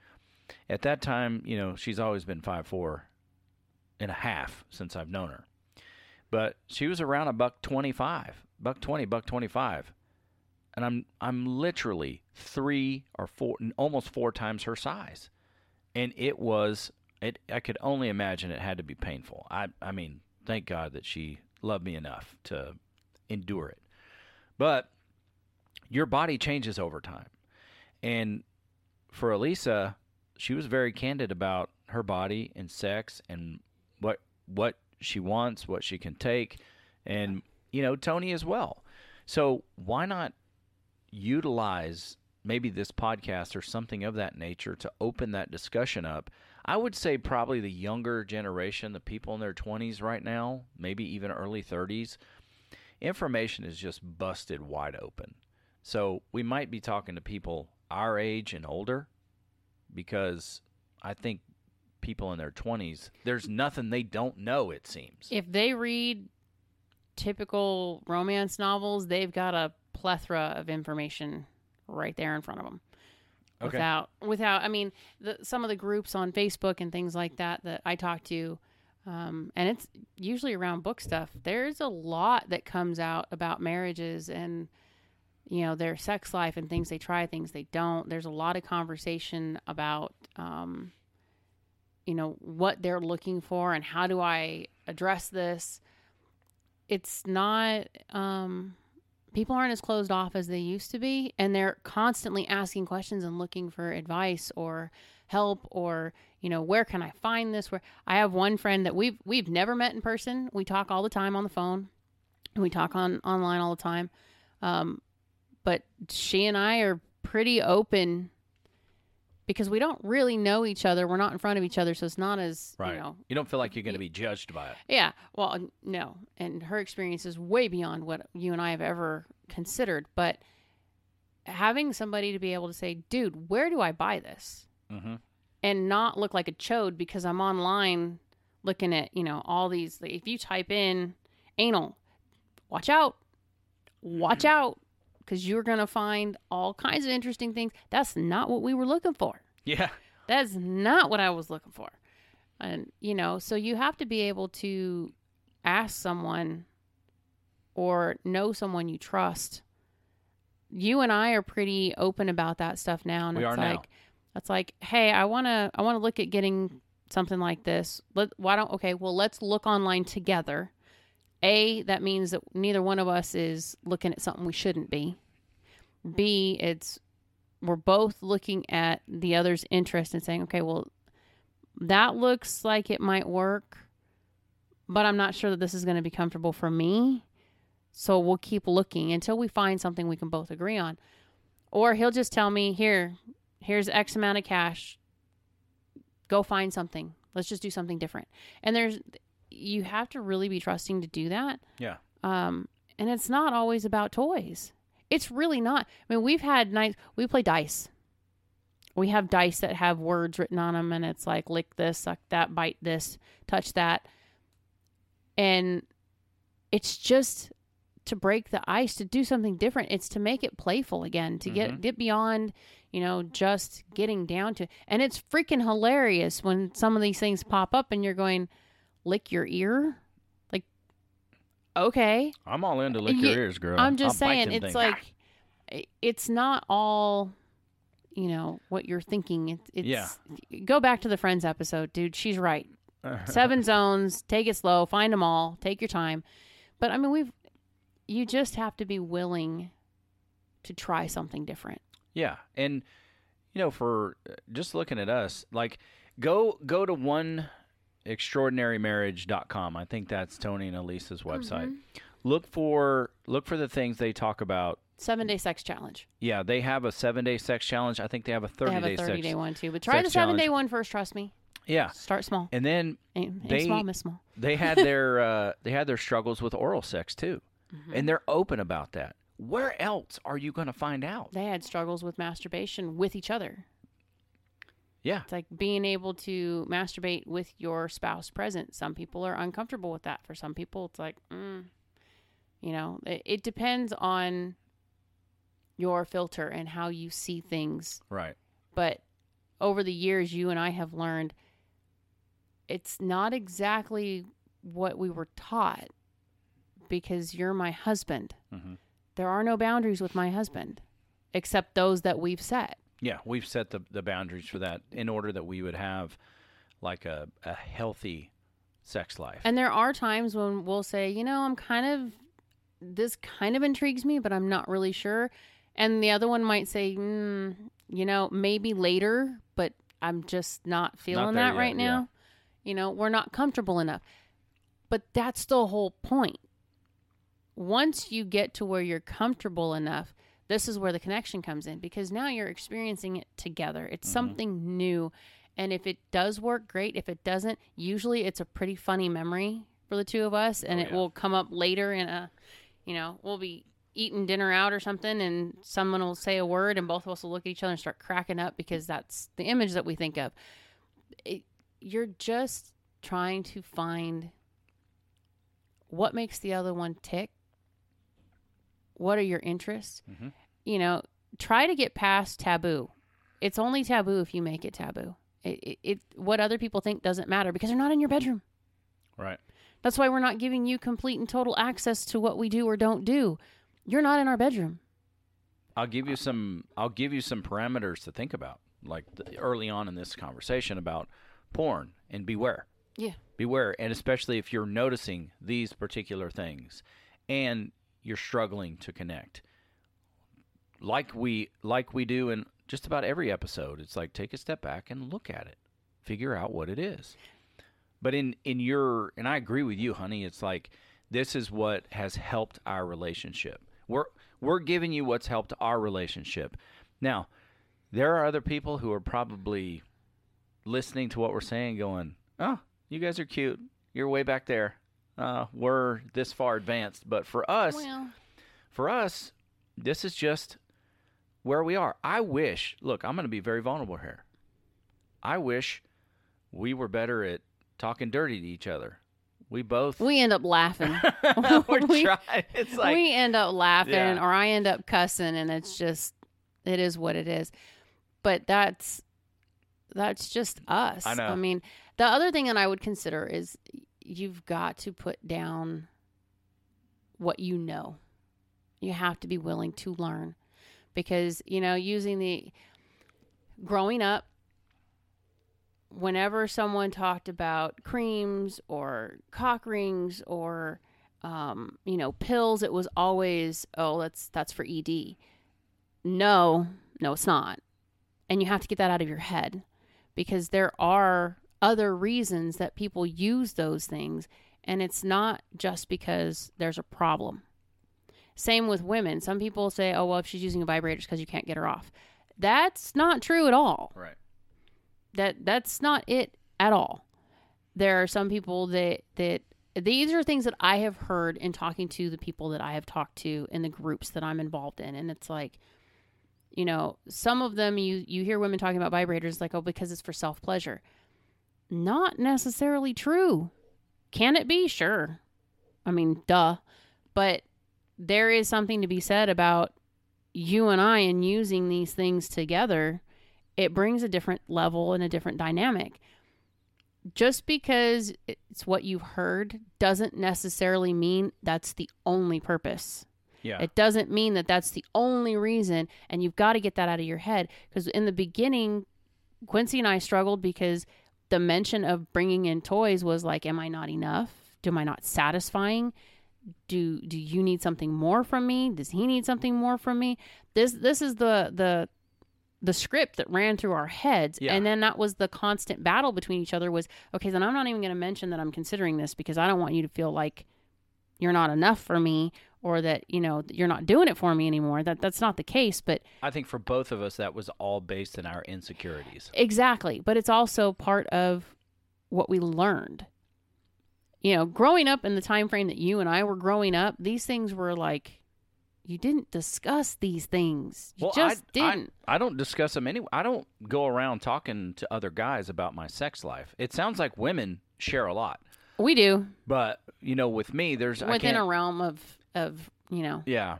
at that time, you know, she's always been five four and a half since I've known her. But she was around a buck 25, buck 20, buck 25. And I'm I'm literally 3 or 4 almost 4 times her size. And it was it I could only imagine it had to be painful. I I mean, thank God that she loved me enough to endure it. But your body changes over time. And for Alisa, she was very candid about her body and sex and what what she wants, what she can take, and you know, Tony as well. So why not utilize maybe this podcast or something of that nature to open that discussion up? I would say probably the younger generation, the people in their 20s right now, maybe even early 30s, information is just busted wide open. So we might be talking to people our age and older because I think people in their 20s, there's nothing they don't know, it seems. If they read typical romance novels, they've got a plethora of information right there in front of them. Okay. without without. I mean, the, some of the groups on Facebook and things like that that I talk to, um, and it's usually around book stuff. There's a lot that comes out about marriages and you know their sex life and things they try, things they don't. There's a lot of conversation about. Um, you know what they're looking for and how do I address this. It's not um people aren't as closed off as they used to be and they're constantly asking questions and looking for advice or help or you know where can I find this where I have one friend that we've we've never met in person. We talk all the time on the phone. And we talk on online all the time. Um but she and I are pretty open because we don't really know each other. We're not in front of each other, so it's not as Right. you know. You don't feel like you're going to be judged by it. Yeah, well, no, and her experience is way beyond what you and I have ever considered. But having somebody to be able to say, "Dude, where do I buy this?" Mm-hmm. and not look like a chode because I'm online looking at you know all these. Like, if you type in anal, watch out, watch [CLEARS THROAT] out, because you're gonna find all kinds of interesting things. That's not what we were looking for. Yeah. That's not what I was looking for. And, you know, so you have to be able to ask someone or know someone you trust. You and I are pretty open about that stuff now. And We it's are now. like, it's like, hey, I want to, I want to look at getting something like this. Let, why don't, okay, well, let's look online together. A, that means that neither one of us is looking at something we shouldn't be. B, it's we're both looking at the other's interest and saying, okay, well, that looks like it might work, but I'm not sure that this is going to be comfortable for me. So we'll keep looking until we find something we can both agree on. Or he'll just tell me, here, here's X amount of cash. Go find something. Let's just do something different. And there's, you have to really be trusting to do that. Yeah. Um, and it's not always about toys. It's really not. I mean, we've had nights we play dice. We have dice that have words written on them, and it's like lick this, suck that, bite this, touch that, and it's just to break the ice, to do something different. It's to make it playful again, to get mm-hmm. get beyond, you know, just getting down to. And it's freaking hilarious when some of these things pop up, and you're going, lick your ear, okay. I'm all in to lick your ears, girl. I'm just I'll bite saying, them it's things. like it's not all, you know, what you're thinking. It's, it's Yeah. Go back to the Friends episode, dude. She's right. [LAUGHS] Seven zones. Take it slow. Find them all. Take your time. But I mean, we've. You just have to be willing to try something different. Yeah, and you know, for uh, just looking at us, like go go to one extraordinarymarriage.com. I think that's Tony and Alisa's website. Mm-hmm. Look for look for the things they talk about. Seven day sex challenge. Yeah, they have a seven day sex challenge. I think they have a They thirty have a day thirty sex. day one too. But try the seven day one first. Trust me. Yeah, Start small. and then they- small, miss small. they had [LAUGHS] their uh, they had their struggles with oral sex too, Mm-hmm. and they're open about that. Where else are you going to find out? They had struggles with masturbation with each other. Yeah, It's like being able to masturbate with your spouse present. Some people are uncomfortable with that. For some people, it's like, mm, you know, it, it depends on your filter and how you see things. right. But over the years, you and I have learned it's not exactly what we were taught because you're my husband. Mhm. There are no boundaries with my husband except those that we've set. Yeah, we've set the the boundaries for that in order that we would have like a a healthy sex life. And there are times when we'll say, you know, I'm kind of, this kind of intrigues me, but I'm not really sure. And the other one might say, mm, you know, maybe later, but I'm just not feeling there that yet, right yeah. now. You know, we're not comfortable enough. But that's the whole point. Once you get to where you're comfortable enough, this is where the connection comes in because now you're experiencing it together. It's Mm-hmm. something new. And if it does work, great. If it doesn't, usually it's a pretty funny memory for the two of us and Oh, it yeah. will come up later in a, you know, we'll be eating dinner out or something and someone will say a word and both of us will look at each other and start cracking up because that's the image that we think of. It, you're just trying to find what makes the other one tick. What are your interests? Mhm. You know, try to get past taboo. it's only taboo if you make it taboo. It, it, it what other people think doesn't matter because they're not in your bedroom. Right. That's why we're not giving you complete and total access to what we do or don't do. You're not in our bedroom. I'll give you some. I'll give you some parameters to think about, like the, early on in this conversation about porn and beware. Yeah. Beware, and especially if you're noticing these particular things, and you're struggling to connect. Like we like we do in just about every episode, it's like take a step back and look at it, figure out what it is. But in in your and I agree with you, honey. It's like this is what has helped our relationship. We're we're giving you what's helped our relationship. Now, there are other people who are probably listening to what we're saying, going, "Oh, you guys are cute. You're way back there. Uh, we're this far advanced." But for us, Well, for us, this is just where we are. I wish, look, I'm going to be very vulnerable here. I wish we were better at talking dirty to each other. We both we end up laughing. [LAUGHS] [LAUGHS] we, like we end up laughing Yeah. or I end up cussing and it's just it is what it is. But that's that's just us. I know. I mean, the other thing that I would consider is you've got to put down what you know. You have to be willing to learn because, you know, using the growing up whenever someone talked about creams or cock rings or um, you know pills it was always oh that's that's for ed no no it's not and you have to get that out of your head because there are other reasons that people use those things and it's not just because there's a problem same with women some people say oh well if she's using a vibrator it's because you can't get her off that's not true at all right. that that's not it at all. There are some people that that these are things that I have heard in talking to the people that I have talked to in the groups that I'm involved in and it's like you know, some of them you you hear women talking about vibrators like oh because it's for self-pleasure. Not necessarily true. Can it be? Sure. I mean, duh. But there is something to be said about you and I and using these things together it brings a different level and a different dynamic. Just because it's what you've heard doesn't necessarily mean that's the only purpose. Yeah. It doesn't mean that that's the only reason, and you've got to get that out of your head. Because in the beginning, Quincy and I struggled because the mention of bringing in toys was like, "Am I not enough? Am I not satisfying? Do do you need something more from me? Does he need something more from me?" This this is the the the script that ran through our heads Yeah. and then that was the constant battle between each other was okay then i'm not even going to mention that i'm considering this because i don't want you to feel like you're not enough for me or that you know you're not doing it for me anymore that that's not the case but I think for both of us, that was all based in our insecurities. exactly but it's also part of what we learned you know growing up in the time frame that you and i were growing up these things were like you didn't discuss these things you just I, I- didn't I, don't discuss them anyway. I don't go around talking to other guys about my sex life. It sounds like women share a lot, we do but you know, with me, there's I within can't, a realm of of you know yeah.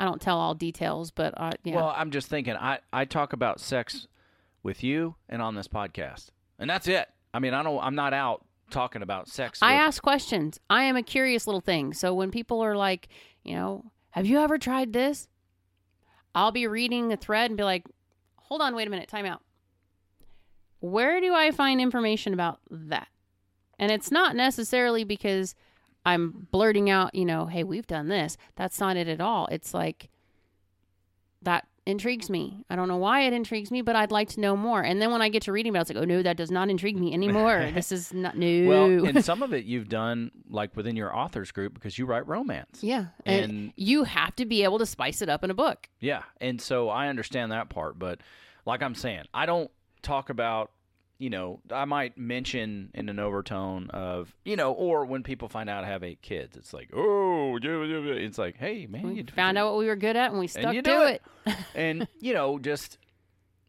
I don't tell all details, but uh, yeah. Well, I'm just thinking. I I talk about sex with you and on this podcast, and that's it. I mean, I don't. I'm not out talking about sex. I with- ask questions. I am a curious little thing. So when people are like, you know, have you ever tried this? I'll be reading a thread and be like, hold on, wait a minute, time out. Where do I find information about that? And it's not necessarily because I'm blurting out, you know, hey, we've done this. That's not it at all. It's like that intrigues me. I don't know why it intrigues me, but I'd like to know more. And then when I get to reading about it, it's like, oh no, that does not intrigue me anymore. [LAUGHS] this is not new. Well, and [LAUGHS] some of it you've done like within your authors group because you write romance. yeah. And, And- you have to be able to spice it up in a book. Yeah, and so I understand that part, but like I'm saying, I don't talk about, you know, I might mention in an overtone of, you know, or when people find out I have eight kids, it's like, oh, it's like, hey, man, you found out what we were good at and we stuck you to it. it. [LAUGHS] and you know, just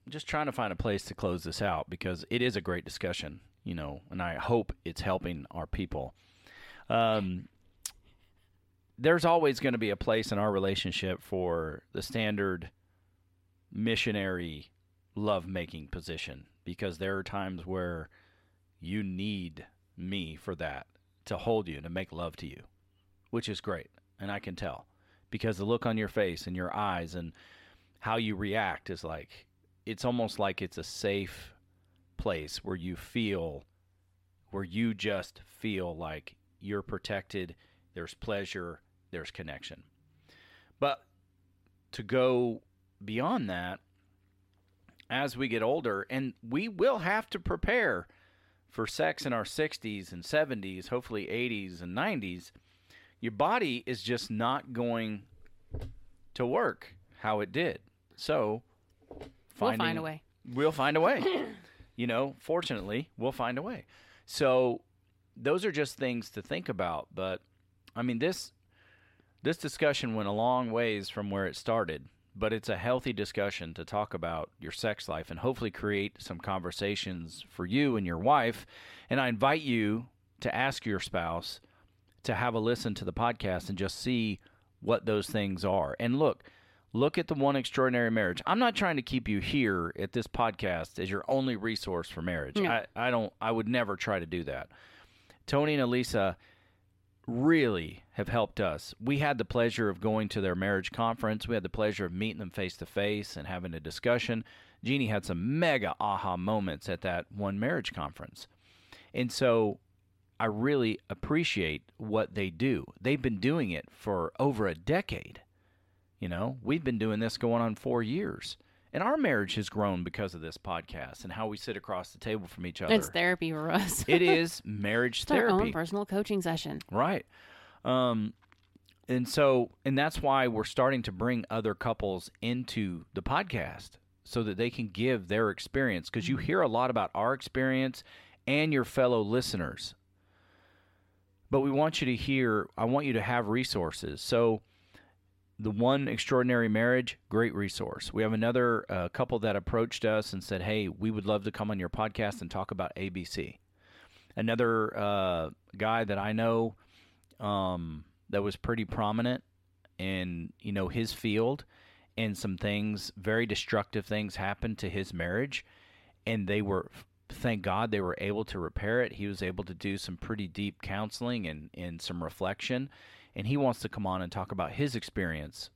just trying to find a place to close this out because it is a great discussion, you know, and I hope it's helping our people. Um, there's always going to be a place in our relationship for the standard missionary love making position because there are times where you need me for that to hold you and to make love to you, which is great. And I can tell because the look on your face and your eyes and how you react is like it's almost like it's a safe place where you feel where you just feel like you're protected, there's pleasure, there's connection. But to go beyond that, as we get older, and we will have to prepare for sex in our 60s and 70s, hopefully 80s and 90s, your body is just not going to work how it did. So, we'll find a way. We'll find a way. [COUGHS] you know, fortunately, we'll find a way. So, those are just things to think about. But I mean, this this discussion went a long ways from where it started. But it's a healthy discussion to talk about your sex life and hopefully create some conversations for you and your wife. And I invite you to ask your spouse to have a listen to the podcast and just see what those things are. And look, look at the one extraordinary marriage. I'm not trying to keep you here at this podcast as your only resource for marriage. No. I, I don't I would never try to do that. Tony and Alisa really have helped us. We had the pleasure of going to their marriage conference. We had the pleasure of meeting them face to face and having a discussion. Jeannie had some mega aha moments at that one marriage conference. And so I really appreciate what they do. They've been doing it for over a decade. You know, we've been doing this going on four years. And our marriage has grown because of this podcast and how we sit across the table from each other. It's therapy for us. it [LAUGHS] is marriage therapy. It's our own personal coaching session. Right. Um, and so, and that's why we're starting to bring other couples into the podcast so that they can give their experience because you hear a lot about our experience and your fellow listeners. But we want you to hear, I want you to have resources. So, the one extraordinary marriage great resource. We have another uh, couple that approached us and said hey we would love to come on your podcast and talk about abc another uh, guy that i know um, that was pretty prominent in you know his field and some things very destructive things happened to his marriage and they were thank god they were able to repair it. He was able to do some pretty deep counseling and, and some reflection and he wants to come on and talk about his experience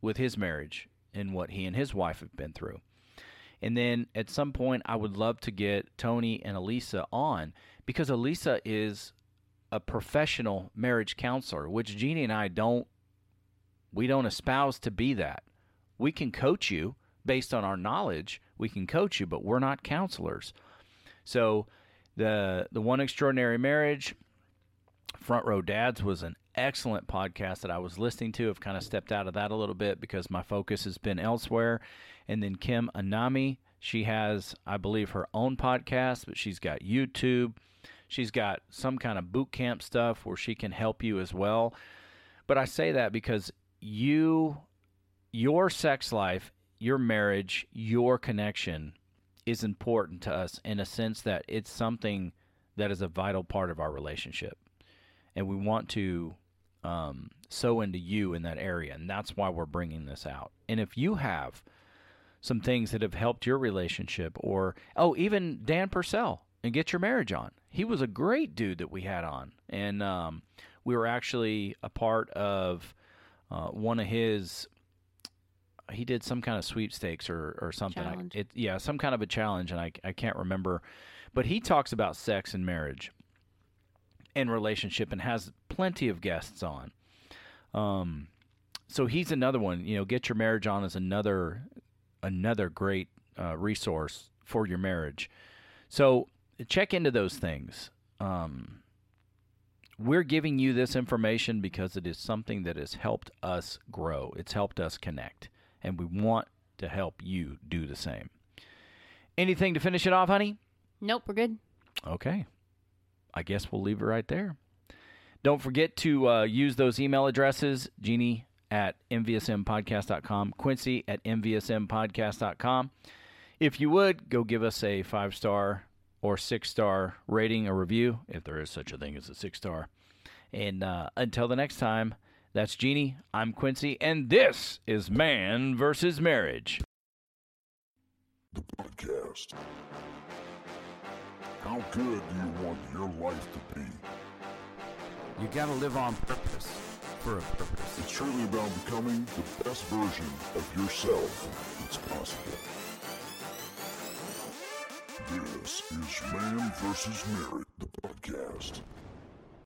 with his marriage and what he and his wife have been through. And then at some point, I would love to get Tony and Alisa on because Alisa is a professional marriage counselor, which Jeannie and I don't we don't espouse to be that. We can coach you based on our knowledge. We can coach you, but we're not counselors. So the the one extraordinary marriage, Front Row Dads was an excellent podcast that I was listening to. I've kind of stepped out of that a little bit because my focus has been elsewhere. And then Kim Anami, she has, I believe, her own podcast, but she's got YouTube. She's got some kind of boot camp stuff where she can help you as well. But I say that because you, your sex life, your marriage, your connection is important to us in a sense that it's something that is a vital part of our relationship and we want to um, sow into you in that area, and that's why we're bringing this out. And if you have some things that have helped your relationship, or oh, even Dan Purcell and get your marriage on, he was a great dude that we had on, and um, we were actually a part of uh, one of his. He did some kind of sweepstakes or, or something. I- it, yeah, some kind of a challenge, and I, I can't remember. But he talks about sex and marriage and relationship and has plenty of guests on. Um, so he's another one. You know, get your marriage on is another another great uh, resource for your marriage. So check into those things. Um, we're giving you this information because it is something that has helped us grow. It's helped us connect, and we want to help you do the same. Anything to finish it off, honey? Nope, we're good. Okay. I guess we'll leave it right there. Don't forget to uh, use those email addresses Jeannie at mvsmpodcast.com, Quincy at mvsmpodcast.com. If you would, go give us a five star or six star rating or review, if there is such a thing as a six star. And uh, until the next time, that's Jeannie. I'm Quincy, and this is Man versus Marriage. the podcast. How good do you want your life to be? You gotta live on purpose. For a purpose. It's truly about becoming the best version of yourself that's possible. This is Man vs. Marriage, the podcast.